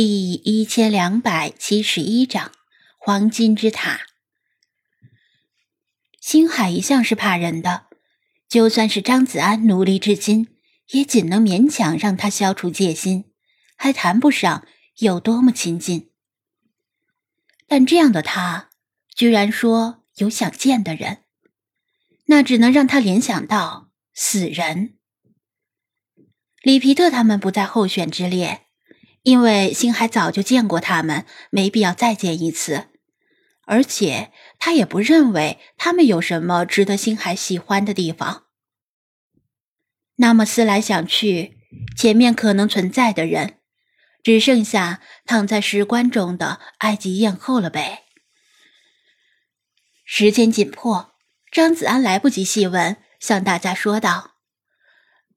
第一千两百七十一章黄金之塔。星海一向是怕人的，就算是张子安努力至今，也仅能勉强让他消除戒心，还谈不上有多么亲近。但这样的他，居然说有想见的人，那只能让他联想到死人。里皮特他们不在候选之列。因为星海早就见过他们，没必要再见一次，而且他也不认为他们有什么值得星海喜欢的地方。那么思来想去，前面可能存在的人，只剩下躺在石棺中的埃及艳后了呗。时间紧迫，张子安来不及细问，向大家说道：“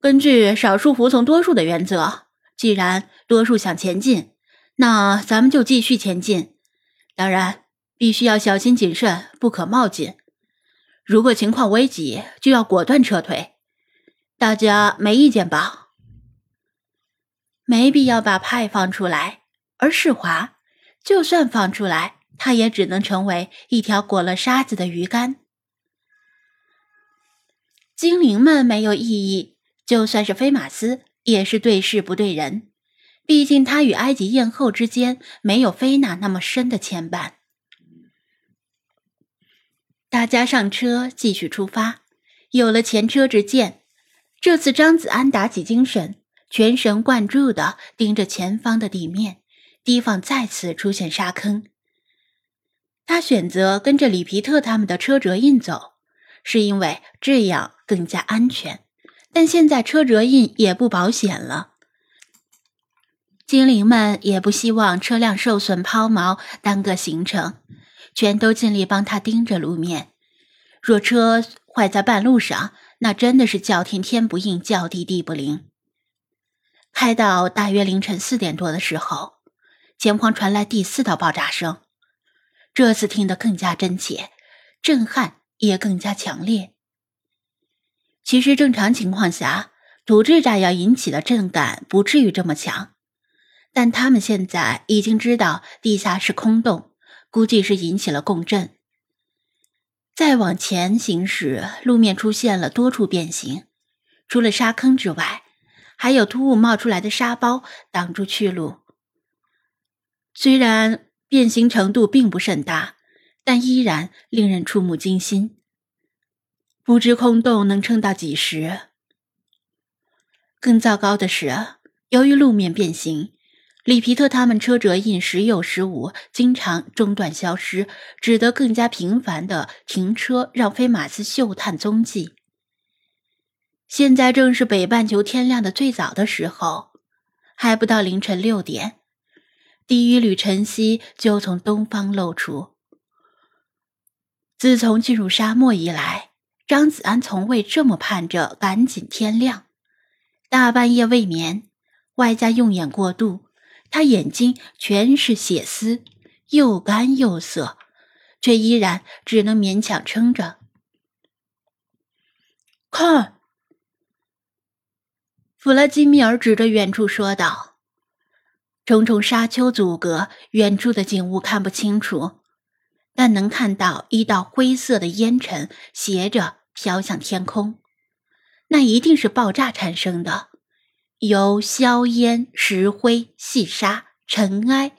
根据少数服从多数的原则。”既然多数想前进，那咱们就继续前进。当然，必须要小心谨慎，不可冒进。如果情况危急，就要果断撤退。大家没意见吧？没必要把派放出来。而世华，就算放出来，他也只能成为一条裹了沙子的鱼竿。精灵们没有异议，就算是飞马斯。也是对事不对人，毕竟他与埃及艳后之间没有菲娜那么深的牵绊。大家上车，继续出发。有了前车之鉴，这次张子安打起精神，全神贯注的盯着前方的地面，提防再次出现沙坑。他选择跟着里皮特他们的车辙印走，是因为这样更加安全。但现在车辙印也不保险了，精灵们也不希望车辆受损抛锚，耽搁行程，全都尽力帮他盯着路面。若车坏在半路上，那真的是叫天天不应，叫地地不灵。开到大约凌晨四点多的时候，前方传来第四道爆炸声，这次听得更加真切，震撼也更加强烈。其实正常情况下，土制炸药引起的震感不至于这么强，但他们现在已经知道地下是空洞，估计是引起了共振。再往前行驶，路面出现了多处变形，除了沙坑之外，还有突兀冒出来的沙包挡住去路。虽然变形程度并不甚大，但依然令人触目惊心。不知空洞能撑到几时。更糟糕的是，由于路面变形，里皮特他们车辙印时有时无，经常中断消失，只得更加频繁的停车，让飞马斯嗅探踪迹。现在正是北半球天亮的最早的时候，还不到凌晨六点，第一缕晨曦就从东方露出。自从进入沙漠以来。张子安从未这么盼着赶紧天亮，大半夜未眠，外加用眼过度，他眼睛全是血丝，又干又涩，却依然只能勉强撑着。看，弗拉基米尔指着远处说道：“重重沙丘阻隔，远处的景物看不清楚，但能看到一道灰色的烟尘斜着。”飘向天空，那一定是爆炸产生的，由硝烟、石灰、细沙、尘埃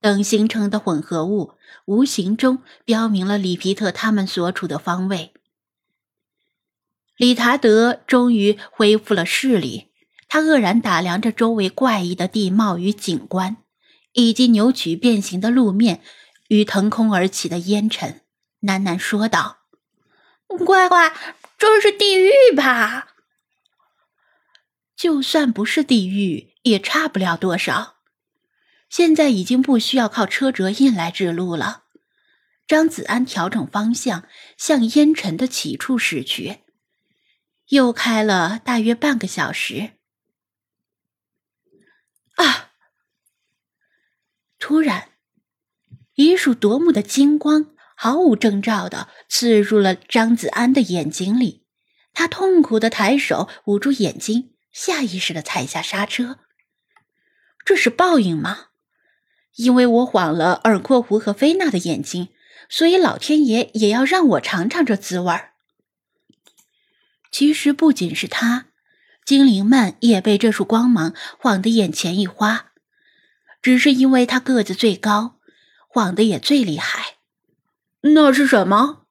等形成的混合物，无形中标明了里皮特他们所处的方位。理查德终于恢复了视力，他愕然打量着周围怪异的地貌与景观，以及扭曲变形的路面与腾空而起的烟尘，喃喃说道。乖乖，这是地狱吧？就算不是地狱，也差不了多少。现在已经不需要靠车辙印来指路了。张子安调整方向，向烟尘的起处驶去。又开了大约半个小时。啊！突然，一束夺目的金光。毫无征兆的刺入了张子安的眼睛里，他痛苦的抬手捂住眼睛，下意识的踩下刹车。这是报应吗？因为我晃了尔阔湖和菲娜的眼睛，所以老天爷也要让我尝尝这滋味儿。其实不仅是他，精灵们也被这束光芒晃得眼前一花，只是因为他个子最高，晃得也最厉害。那是什么？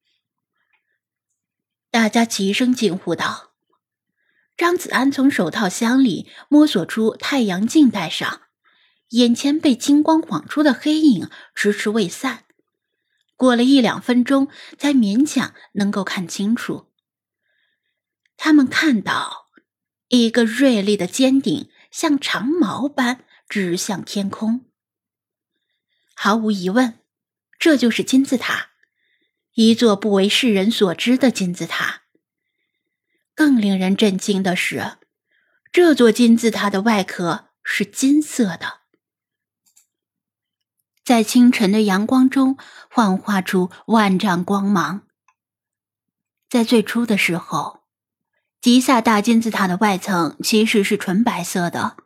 大家齐声惊呼道。张子安从手套箱里摸索出太阳镜，戴上，眼前被金光晃出的黑影迟迟未散，过了一两分钟，才勉强能够看清楚。他们看到一个锐利的尖顶，像长矛般指向天空。毫无疑问，这就是金字塔，一座不为世人所知的金字塔。更令人震惊的是，这座金字塔的外壳是金色的，在清晨的阳光中幻化出万丈光芒。在最初的时候。吉萨大金字塔的外层其实是纯白色的，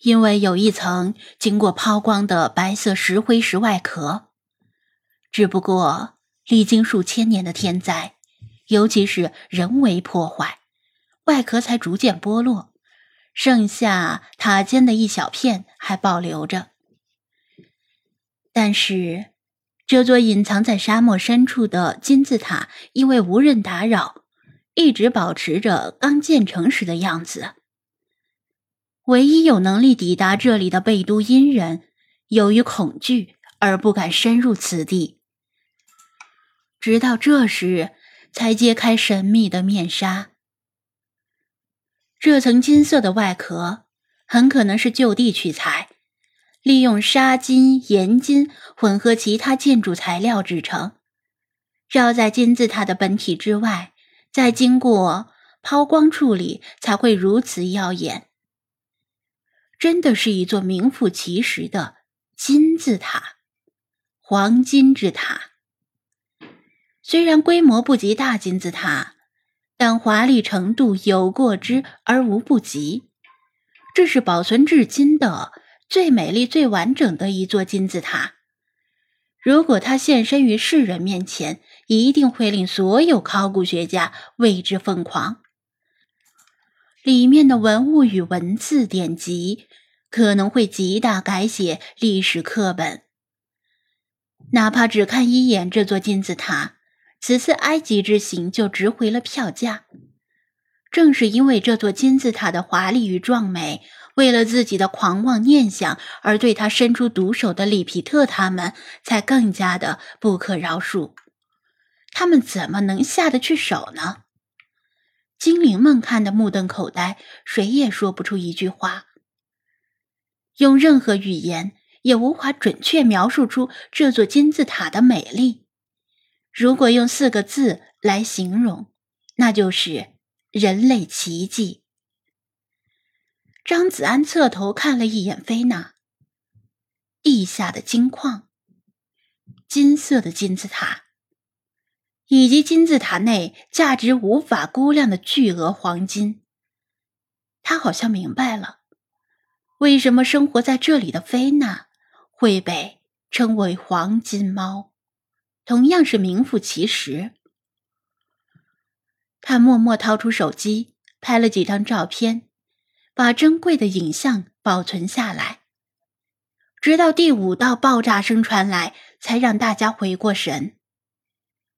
因为有一层经过抛光的白色石灰石外壳。只不过历经数千年的天灾，尤其是人为破坏，外壳才逐渐剥落，剩下塔尖的一小片还保留着。但是，这座隐藏在沙漠深处的金字塔，因为无人打扰。一直保持着刚建成时的样子。唯一有能力抵达这里的贝都因人，由于恐惧而不敢深入此地。直到这时，才揭开神秘的面纱。这层金色的外壳很可能是就地取材，利用砂金、盐金混合其他建筑材料制成，绕在金字塔的本体之外。再经过抛光处理，才会如此耀眼。真的是一座名副其实的金字塔，黄金之塔。虽然规模不及大金字塔，但华丽程度有过之而无不及。这是保存至今的最美丽、最完整的一座金字塔。如果它现身于世人面前，一定会令所有考古学家为之疯狂。里面的文物与文字典籍可能会极大改写历史课本。哪怕只看一眼这座金字塔，此次埃及之行就值回了票价。正是因为这座金字塔的华丽与壮美。为了自己的狂妄念想而对他伸出毒手的里皮特，他们才更加的不可饶恕。他们怎么能下得去手呢？精灵们看得目瞪口呆，谁也说不出一句话。用任何语言也无法准确描述出这座金字塔的美丽。如果用四个字来形容，那就是人类奇迹。张子安侧头看了一眼菲娜。地下的金矿、金色的金字塔，以及金字塔内价值无法估量的巨额黄金。他好像明白了，为什么生活在这里的菲娜会被称为“黄金猫”，同样是名副其实。他默默掏出手机，拍了几张照片。把珍贵的影像保存下来，直到第五道爆炸声传来，才让大家回过神。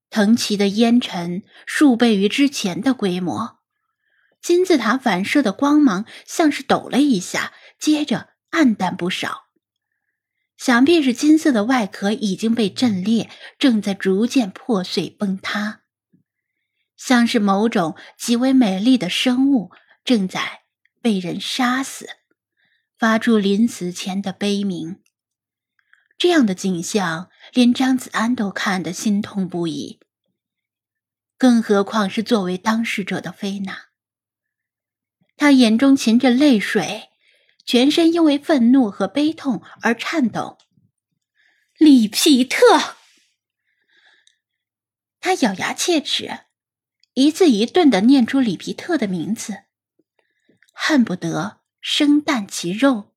腾起的烟尘数倍于之前的规模，金字塔反射的光芒像是抖了一下，接着暗淡不少。想必是金色的外壳已经被震裂，正在逐渐破碎崩塌，像是某种极为美丽的生物正在。被人杀死，发出临死前的悲鸣。这样的景象，连张子安都看得心痛不已。更何况是作为当事者的菲娜，她眼中噙着泪水，全身因为愤怒和悲痛而颤抖。里皮特，他咬牙切齿，一字一顿的念出里皮特的名字。恨不得生啖其肉。